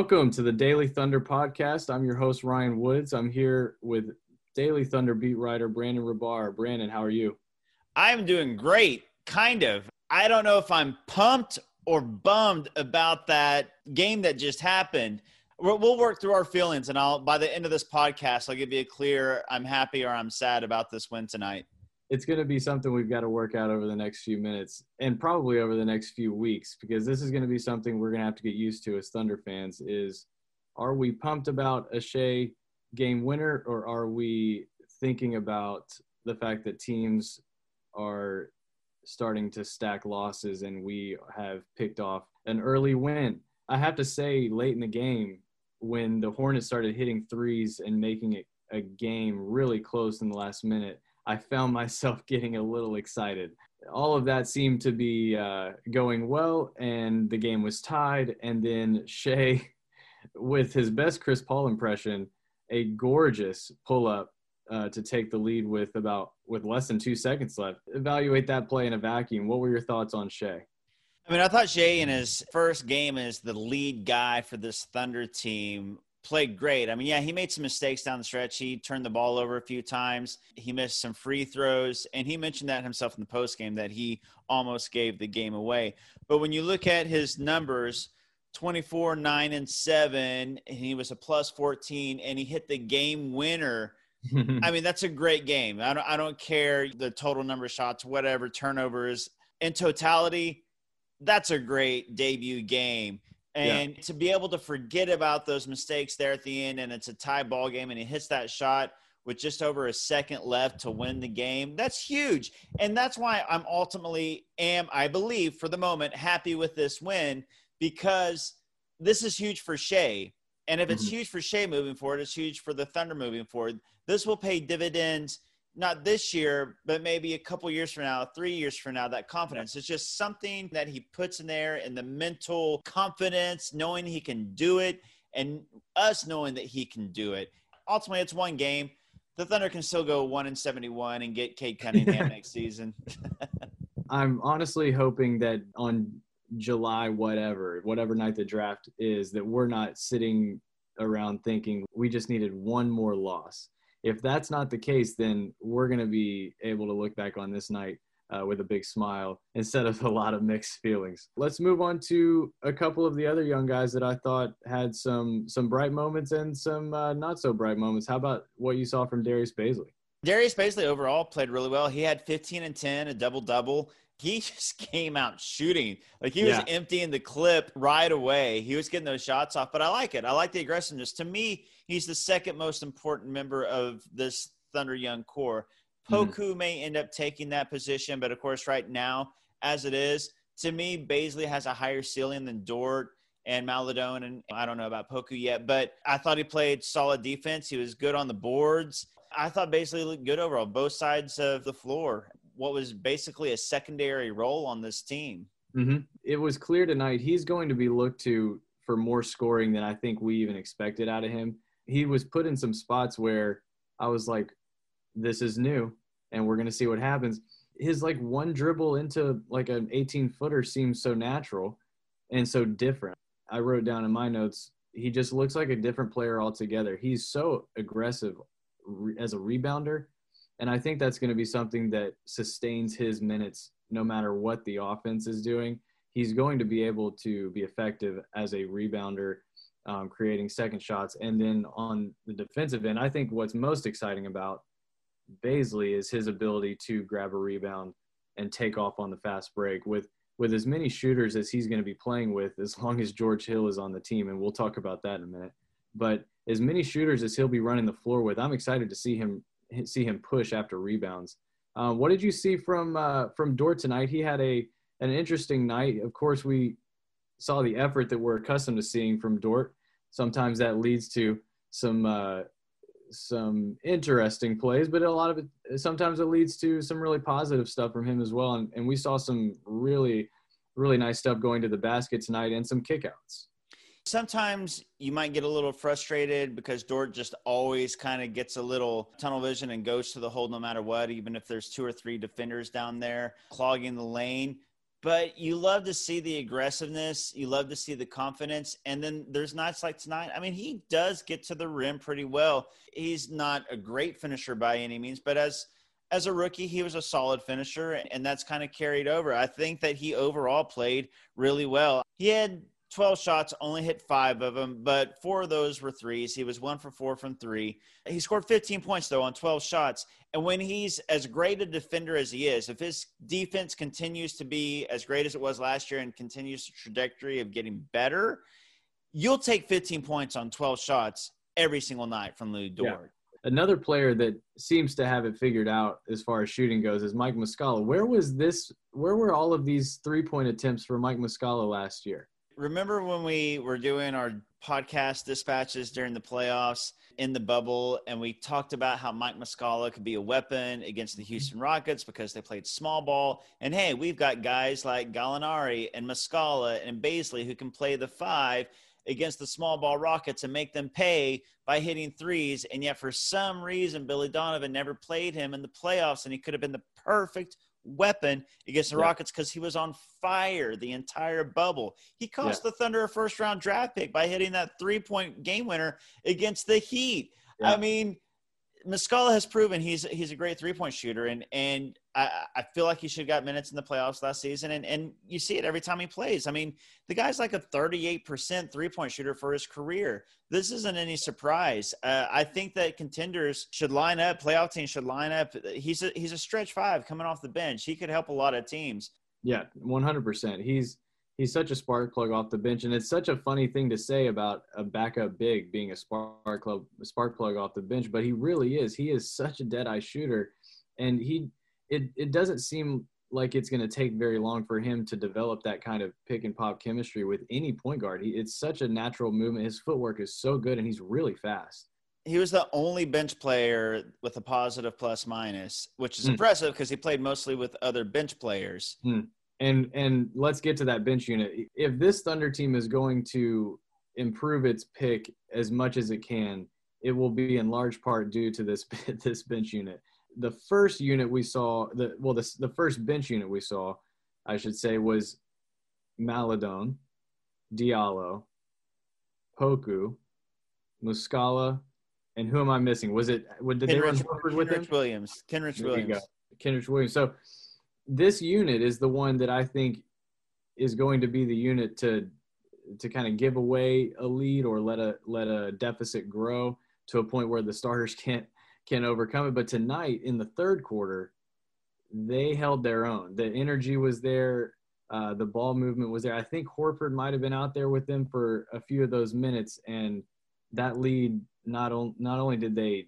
Welcome to the Daily Thunder podcast. I'm your host, Ryan Woods. I'm here with Daily Thunder beat writer Brandon Rahbar. Brandon, how are you? I'm doing great, kind of. I don't know if I'm pumped or bummed about that game that just happened. We'll work through our feelings, and I'll by the end of this podcast, I'll give you a clear I'm happy or I'm sad about this win tonight. It's going to be something we've got to work out over the next few minutes and probably over the next few weeks because this is going to be something we're going to have to get used to as Thunder fans. Is are we pumped about a Shai game winner, or are we thinking about the fact that teams are starting to stack losses and we have picked off an early win? I have to say, late in the game, when the Hornets started hitting threes and making it a game really close in the last minute, I found myself getting a little excited. All of that seemed to be uh, going well, and the game was tied. And then Shai, with his best Chris Paul impression, a gorgeous pull up uh, to take the lead with about with less than two seconds left. Evaluate that play in a vacuum. What were your thoughts on Shai? I mean, I thought Shai in his first game as the lead guy for this Thunder team played great. I mean, yeah, he made some mistakes down the stretch. He turned the ball over a few times. He missed some free throws, and he mentioned that himself in the post game that he almost gave the game away. But when you look at his numbers, 24, 9, and 7, and he was a plus 14, and he hit the game winner. I mean, that's a great game. I don't, I don't care the total number of shots, whatever, turnovers. In totality, that's a great debut game. And yeah. to be able to forget about those mistakes there at the end, and it's a tie ball game, and he hits that shot with just over a second left to win the game, that's huge. And that's why I'm ultimately am, I believe, for the moment, happy with this win because this is huge for Shai. And if it's mm-hmm. huge for Shai moving forward, it's huge for the Thunder moving forward. This will pay dividends not this year, but maybe a couple years from now, three years from now, that confidence. It's just something that he puts in there and the mental confidence, knowing he can do it, and us knowing that he can do it. Ultimately, it's one game. The Thunder can still go one and seventy-one and get Cade Cunningham next season. I'm honestly hoping that on July, whatever, whatever night the draft is, that we're not sitting around thinking we just needed one more loss if that's not the case, then we're going to be able to look back on this night uh, with a big smile instead of a lot of mixed feelings. Let's move on to a couple of the other young guys that I thought had some some bright moments and some uh, not so bright moments. How about what you saw from Darius Bazley? Darius Bazley overall played really well. He had 15 and 10, a double double he just came out shooting. Like he was yeah. emptying the clip right away. He was getting those shots off, but I like it. I like the aggressiveness. To me, he's the second most important member of this Thunder Young core. Mm-hmm. Poku mm-hmm. may end up taking that position, but of course, right now, as it is, to me, Bazley has a higher ceiling than Dort and Maledon. And I don't know about Poku yet, but I thought he played solid defense. He was good on the boards. I thought Bazley looked good overall, both sides of the floor what was basically a secondary role on this team. Mm-hmm. It was clear tonight he's going to be looked to for more scoring than I think we even expected out of him. He was put in some spots where I was like, this is new and we're going to see what happens. His like one dribble into like an 18 footer seems so natural and so different. I wrote down in my notes, he just looks like a different player altogether. He's so aggressive as a rebounder and I think that's going to be something that sustains his minutes no matter what the offense is doing. He's going to be able to be effective as a rebounder, um, creating second shots. And then on the defensive end, I think what's most exciting about Bazley is his ability to grab a rebound and take off on the fast break with with as many shooters as he's going to be playing with as long as George Hill is on the team and we'll talk about that in a minute but as many shooters as he'll be running the floor with I'm excited to see him see him push after rebounds. Um, what did you see from uh, from Dort tonight? He had a an interesting night. Of course, we saw the effort that we're accustomed to seeing from Dort. Sometimes that leads to some uh, some interesting plays, but a lot of it sometimes it leads to some really positive stuff from him as well. And, and we saw some really really nice stuff going to the basket tonight and some kickouts. Sometimes you might get a little frustrated because Dort just always kind of gets a little tunnel vision and goes to the hole no matter what, even if there's two or three defenders down there clogging the lane. but you love to see the aggressiveness. You love to see the confidence. And then there's nights like tonight. I mean, he does get to the rim pretty well. He's not a great finisher by any means, but as as a rookie, he was a solid finisher, and that's kind of carried over. I think that he overall played really well. He had 12 shots, only hit five of them, but four of those were threes. He was one for four from three. He scored 15 points, though, on 12 shots. And when he's as great a defender as he is, if his defense continues to be as great as it was last year and continues the trajectory of getting better, you'll take 15 points on 12 shots every single night from Lu Dort. Yeah. Another player that seems to have it figured out as far as shooting goes is Mike Muscala. Where was this? Where were all of these three point attempts for Mike Muscala last year? Remember when we were doing our podcast dispatches during the playoffs in the bubble, and we talked about how Mike Muscala could be a weapon against the mm-hmm. Houston Rockets because they played small ball. And hey, we've got guys like Gallinari and Muscala and Bazley who can play the five against the small ball Rockets and make them pay by hitting threes. And yet, for some reason, Billy Donovan never played him in the playoffs, and he could have been the perfect weapon against the yeah. Rockets because he was on fire the entire bubble. He cost yeah. the Thunder a first round draft pick by hitting that three point game winner against the Heat. I mean, Muscala has proven he's he's a great three point shooter, and and I, I feel like he should have got minutes in the playoffs last season, and and you see it every time he plays. I mean, the guy's like a thirty eight percent three point shooter for his career. This isn't any surprise. Uh, I think that contenders should line up, playoff teams should line up. He's a he's a stretch five coming off the bench. He could help a lot of teams. Yeah, one hundred percent. He's he's such a spark plug off the bench, and it's such a funny thing to say about a backup big being a spark plug, a spark plug off the bench, but he really is. He is such a dead eye shooter, and he it it doesn't seem like it's going to take very long for him to develop that kind of pick and pop chemistry with any point guard. He, it's such a natural movement. His footwork is so good, and he's really fast. He was the only bench player with a positive plus minus, which is mm. impressive because he played mostly with other bench players. Mm and and let's get to that bench unit. If this Thunder team is going to improve its pick as much as it can, it will be in large part due to this this bench unit. The first unit we saw, the well, the the first bench unit we saw, I should say, was Maledon, Diallo, Poku, Muscala, and who am I missing? Was it? Did Kenrich, they run Horford with him? Williams. Kenrich Williams. Kenrich Williams. So this unit is the one that I think is going to be the unit to to kind of give away a lead or let a let a deficit grow to a point where the starters can't can overcome it. But tonight in the third quarter, they held their own. The energy was there. Uh, the ball movement was there. I think Horford might have been out there with them for a few of those minutes, and that lead not on, not only did they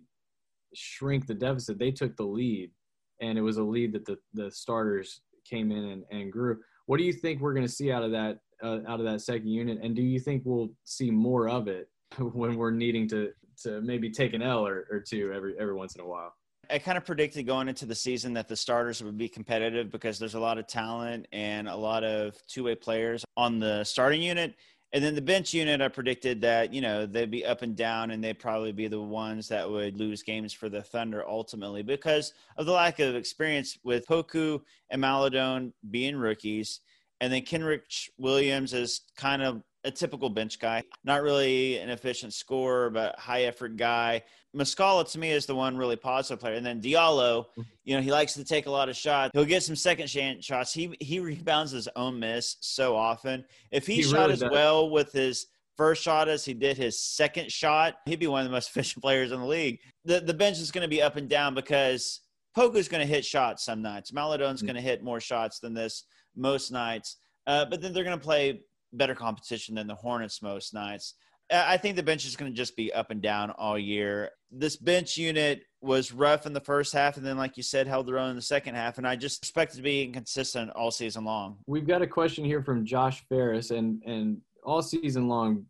shrink the deficit, they took the lead and it was a lead that the, the starters came in and, and grew. What do you think we're going to see out of that uh, out of that second unit, and do you think we'll see more of it when we're needing to to maybe take an L or, or two every every once in a while? I kind of predicted going into the season that the starters would be competitive because there's a lot of talent and a lot of two way players on the starting unit. And then the bench unit, I predicted that, you know, they'd be up and down and they'd probably be the ones that would lose games for the Thunder ultimately because of the lack of experience with Poku and Maledon being rookies. And then Kenrich Williams is kind of a typical bench guy, not really an efficient scorer, but high effort guy. Muscala to me is the one really positive player, and then Diallo, you know, he likes to take a lot of shots. He'll get some second chance shots. He he rebounds his own miss so often. If he, he shot really as does. well with his first shot as he did his second shot, he'd be one of the most efficient players in the league. The the bench is going to be up and down because Poku's going to hit shots some nights. Maledon's mm-hmm. going to hit more shots than this most nights. Uh, but then they're going to play better competition than the Hornets most nights. I think the bench is going to just be up and down all year. This bench unit was rough in the first half, and then, like you said, held their own in the second half. And I just expect to be inconsistent all season long. We've got a question here from Josh Ferris, and and all season long,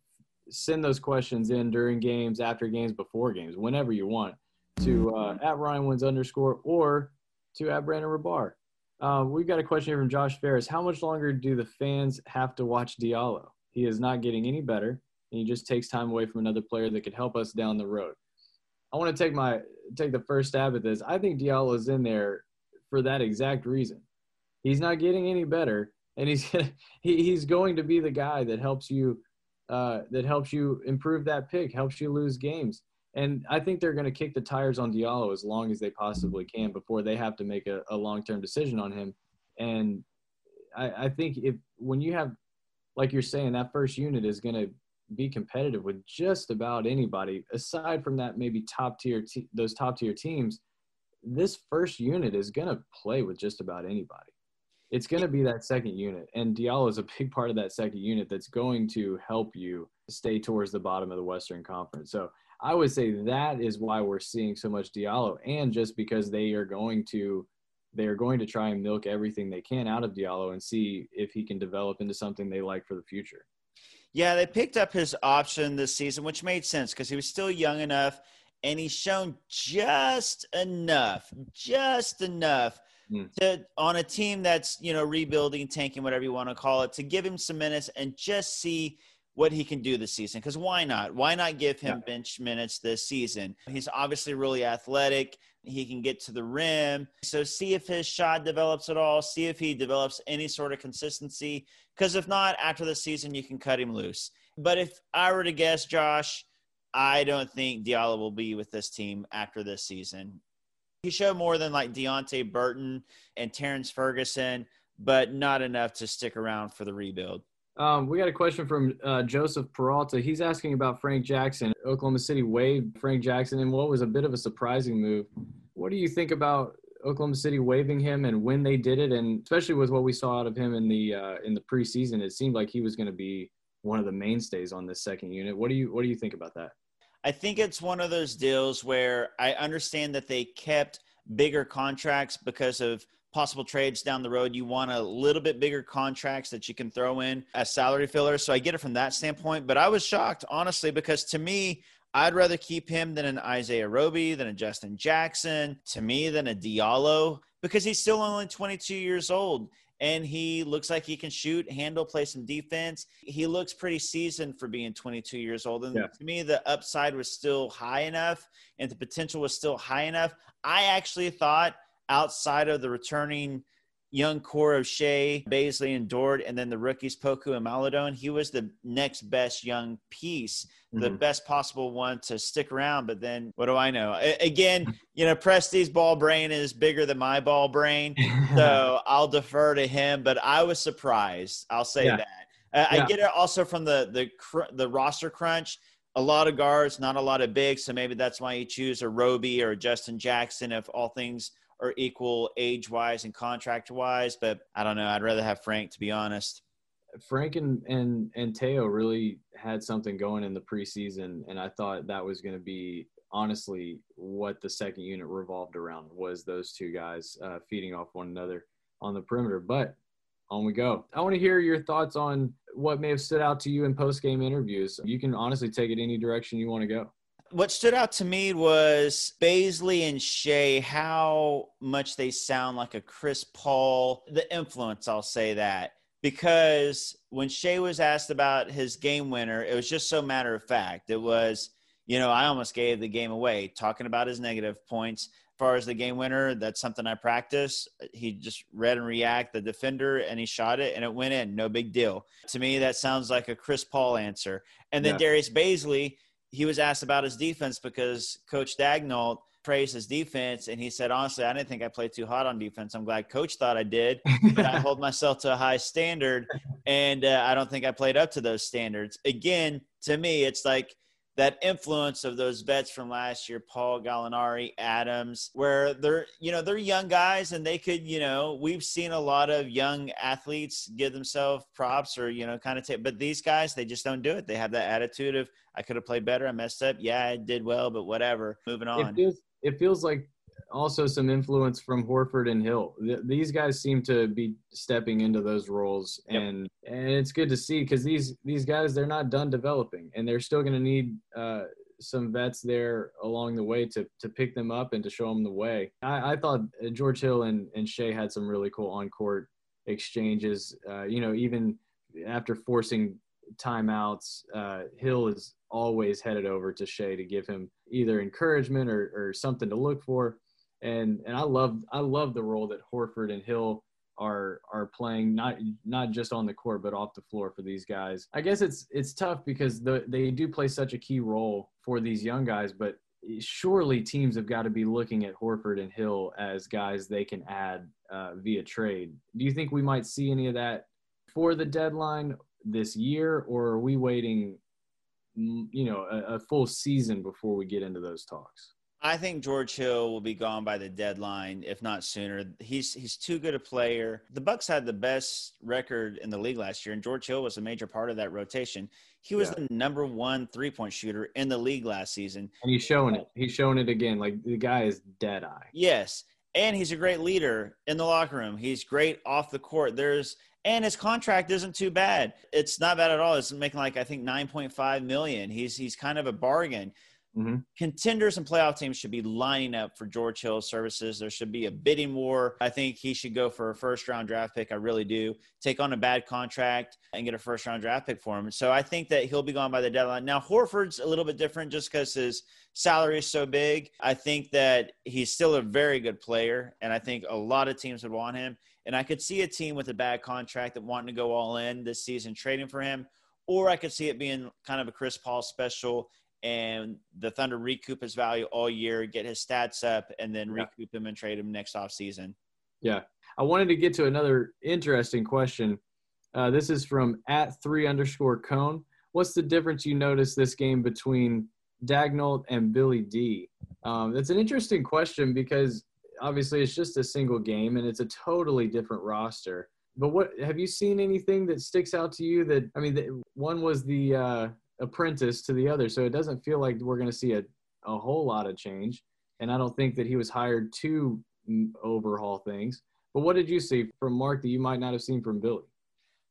send those questions in during games, after games, before games, whenever you want, to uh, at Ryan Wins underscore or to at Brandon Rahbar. Uh, we've got a question here from Josh Ferris. How much longer do the fans have to watch Diallo? He is not getting any better, and he just takes time away from another player that could help us down the road. I want to take my take the first stab at this. I think Diallo is in there for that exact reason. He's not getting any better, and he's he, he's going to be the guy that helps you uh, that helps you improve that pick, helps you lose games. And I think they're going to kick the tires on Diallo as long as they possibly can before they have to make a, a long term decision on him. And I, I think if when you have, like you're saying, that first unit is going to be competitive with just about anybody aside from that maybe top tier te- those top tier teams this first unit is going to play with just about anybody it's going to be that second unit and Diallo is a big part of that second unit that's going to help you stay towards the bottom of the western conference so i would say that is why we're seeing so much Diallo and just because they are going to they are going to try and milk everything they can out of Diallo and see if he can develop into something they like for the future yeah, they picked up his option this season, which made sense because he was still young enough and he's shown just enough, just enough mm. to on a team that's, you know, rebuilding, tanking, whatever you want to call it, to give him some minutes and just see what he can do this season. Because why not? Why not give him yeah. bench minutes this season? He's obviously really athletic. He can get to the rim. So see if his shot develops at all. See if he develops any sort of consistency. Because if not, after the season, you can cut him loose. But if I were to guess, Josh, I don't think Diallo will be with this team after this season. He showed more than like Deonte Burton and Terrence Ferguson, but not enough to stick around for the rebuild. Um, we got a question from uh, Joseph Peralta. He's asking about Frank Jackson. Oklahoma City waived Frank Jackson in what was a bit of a surprising move. What do you think about Oklahoma City waiving him and when they did it, and especially with what we saw out of him in the uh, in the preseason, it seemed like he was going to be one of the mainstays on this second unit. What do you what do you think about that? I think it's one of those deals where I understand that they kept bigger contracts because of possible trades down the road. You want a little bit bigger contracts that you can throw in as salary fillers. So I get it from that standpoint. But I was shocked, honestly, because to me, I'd rather keep him than an Isaiah Roby, than a Justin Jackson, to me, than a Diallo, because he's still only 22 years old and he looks like he can shoot, handle, play some defense. He looks pretty seasoned for being 22 years old. And yeah. to me, the upside was still high enough and the potential was still high enough. I actually thought outside of the returning young core of Shai, Bazley, and Dort, and then the rookies Poku and Maledon, he was the next best young piece, mm-hmm. the best possible one to stick around. But then what do I know? A- again, you know, Presti's ball brain is bigger than my ball brain. so I'll defer to him, but I was surprised. I'll say yeah. that. Uh, yeah. I get it also from the, the, cr- the roster crunch. A lot of guards, not a lot of bigs. So maybe that's why you choose a Roby or a Justin Jackson if all things – are equal age wise and contract wise, but I don't know. I'd rather have Frank to be honest. Frank and and and Teo really had something going in the preseason, and I thought that was going to be honestly what the second unit revolved around was those two guys uh, feeding off one another on the perimeter. But on we go. I want to hear your thoughts on what may have stood out to you in post game interviews. You can honestly take it any direction you want to go what stood out to me was Bazley and Shai, how much they sound like a Chris Paul, the influence, I'll say that. Because when Shai was asked about his game winner, it was just so matter of fact. It was, you know, I almost gave the game away talking about his negative points. As far as the game winner, that's something I practice. He just read and react the defender and he shot it and it went in. No big deal. To me, that sounds like a Chris Paul answer. And then yeah. Darius Bazley, he was asked about his defense because Coach Daigneault praised his defense, and he said, honestly, I didn't think I played too hot on defense. I'm glad Coach thought I did, but I hold myself to a high standard, and uh, I don't think I played up to those standards. Again, to me, it's like that influence of those vets from last year, Paul Gallinari, Adams, where they're, you know, they're young guys and they could, you know, we've seen a lot of young athletes give themselves props or, you know, kind of take, but these guys, they just don't do it. They have that attitude of, I could have played better. I messed up. Yeah, I did well, but whatever. Moving on. It feels, it feels like also some influence from Horford and Hill. these guys seem to be stepping into those roles, yep. and and it's good to see because these these guys they're not done developing, and they're still going to need uh, some vets there along the way to to pick them up and to show them the way. I, I thought George Hill and and Shai had some really cool on court exchanges. Uh, you know, even after forcing timeouts, uh, Hill is always headed over to Shai to give him either encouragement or, or something to look for and and I love I love the role that Horford and Hill are are playing not not just on the court but off the floor for these guys. I guess it's it's tough because the, they do play such a key role for these young guys, but surely teams have got to be looking at Horford and Hill as guys they can add uh, via trade. Do you think we might see any of that for the deadline this year, or are we waiting, you know, a, a full season before we get into those talks? I think George Hill will be gone by the deadline, if not sooner. He's he's too good a player. The Bucks had the best record in the league last year, and George Hill was a major part of that rotation. He was yeah. the number one three point shooter in the league last season, and he's showing it. He's showing it again. Like the guy is dead eye. Yes, and he's a great leader in the locker room. He's great off the court. There's and his contract isn't too bad. It's not bad at all. It's making like I think 9.5 million. He's he's kind of a bargain. Mm-hmm. Contenders and playoff teams should be lining up for George Hill's services. There should be a bidding war. I think he should go for a first round draft pick. I really do. Take on a bad contract and get a first round draft pick for him. So I think that he'll be gone by the deadline. Now, Horford's a little bit different just because his salary is so big. I think that he's still a very good player, and I think a lot of teams would want him. And I could see a team with a bad contract that wanting to go all in this season trading for him. Or I could see it being kind of a Chris Paul special and the Thunder recoup his value all year, get his stats up, and then yeah. recoup him and trade him next offseason. Yeah. I wanted to get to another interesting question. Uh, this is from at three underscore cone. What's the difference you notice this game between Daigneault and Billy D? Um, that's an interesting question because obviously it's just a single game and it's a totally different roster. But what have you seen anything that sticks out to you? That I mean, the, one was the uh, apprentice to the other. So it doesn't feel like we're going to see a, a whole lot of change. And I don't think that he was hired to overhaul things. But what did you see from Mark that you might not have seen from Billy?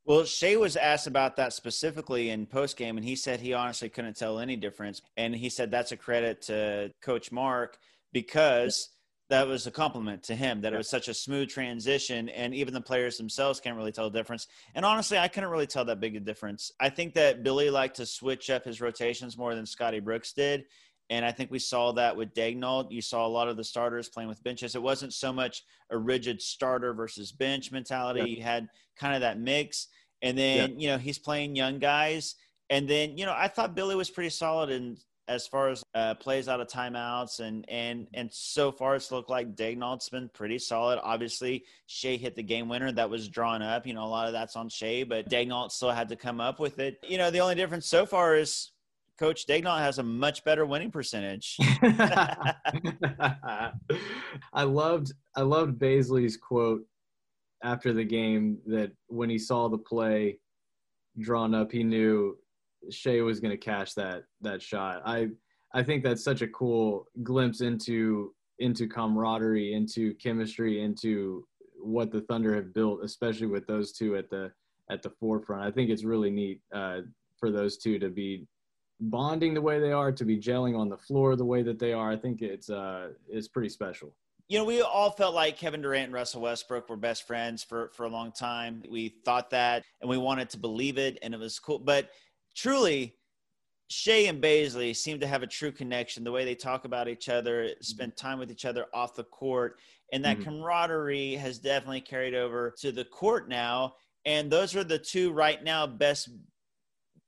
Well, Shai was asked about that specifically in post game, and he said he honestly couldn't tell any difference. And he said that's a credit to Coach Mark because that was a compliment to him that it was such a smooth transition and even the players themselves can't really tell the difference. And honestly i couldn't really tell that big a difference. I think that billy liked to switch up his rotations more than scotty brooks did and i think we saw that with Daigneault. you saw a lot of the starters playing with benches. It wasn't so much a rigid starter versus bench mentality. Yeah. you had kind of that mix. And then yeah. you know he's playing young guys. And then you know i thought billy was pretty solid in as far as uh, plays out of timeouts and and and so far it's looked like Daigneault's been pretty solid. Obviously, Shai hit the game winner that was drawn up. You know, a lot of that's on Shai, but Daigneault still had to come up with it. You know, the only difference so far is Coach Daigneault has a much better winning percentage. I loved I loved Bazley's quote after the game that when he saw the play drawn up, he knew Shai was going to catch that that shot. I I think that's such a cool glimpse into into camaraderie, into chemistry, into what the Thunder have built, especially with those two at the at the forefront. I think it's really neat uh, for those two to be bonding the way they are, to be gelling on the floor the way that they are. I think it's uh, it's pretty special. You know, we all felt like Kevin Durant and Russell Westbrook were best friends for for a long time. We thought that, and we wanted to believe it, and it was cool. But truly, Shai and Bazley seem to have a true connection. The way they talk about each other, spend time with each other off the court, and that mm-hmm. camaraderie has definitely carried over to the court now. And those are the two right now best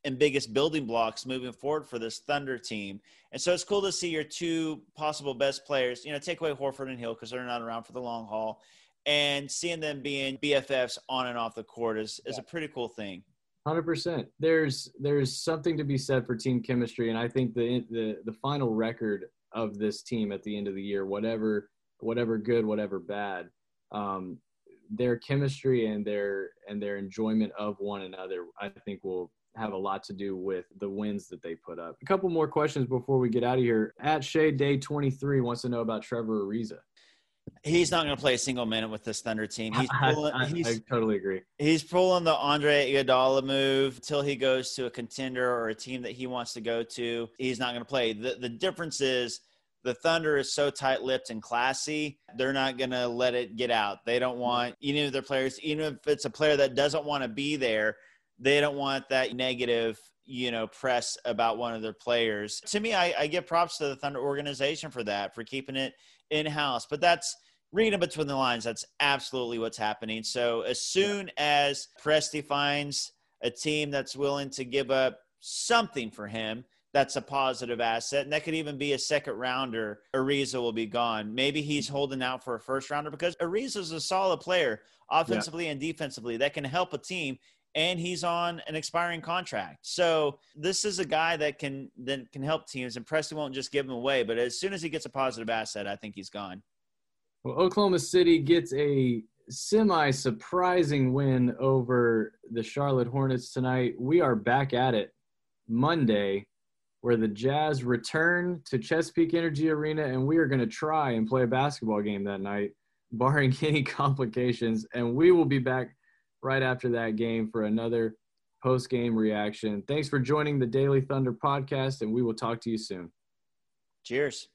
and biggest building blocks moving forward for this Thunder team. And so it's cool to see your two possible best players, you know, take away Horford and Hill because they're not around for the long haul, and seeing them being BFFs on and off the court is, is a pretty cool thing. Hundred percent. There's there's something to be said for team chemistry, and I think the the the final record of this team at the end of the year, whatever whatever good, whatever bad, um, their chemistry and their and their enjoyment of one another, I think will have a lot to do with the wins that they put up. A couple more questions before we get out of here. At Shea Day 23 wants to know about Trevor Ariza. He's not going to play a single minute with this Thunder team. He's pulling, I, I, he's, I totally agree. He's pulling the Andre Iguodala move until he goes to a contender or a team that he wants to go to. He's not going to play. The, the difference is the Thunder is so tight-lipped and classy. They're not going to let it get out. They don't want even if their players, even if it's a player that doesn't want to be there, they don't want that negative you know press about one of their players to me I, I give props to the thunder organization for that for keeping it in house. But that's reading between the lines, that's absolutely what's happening. So as soon as Presti finds a team that's willing to give up something for him, that's a positive asset. And that could even be a second rounder. Ariza will be gone. Maybe he's mm-hmm. holding out for a first rounder because Ariza is a solid player offensively yeah. and defensively that can help a team. And he's on an expiring contract. So this is a guy that can that can help teams and Presti won't just give him away. But as soon as he gets a positive asset, I think he's gone. Well, Oklahoma City gets a semi surprising win over the Charlotte Hornets tonight. We are back at it Monday where the Jazz return to Chesapeake Energy Arena, and we are going to try and play a basketball game that night, barring any complications. And we will be back right after that game for another post game reaction. Thanks for joining the Daily Thunder podcast, and we will talk to you soon. Cheers.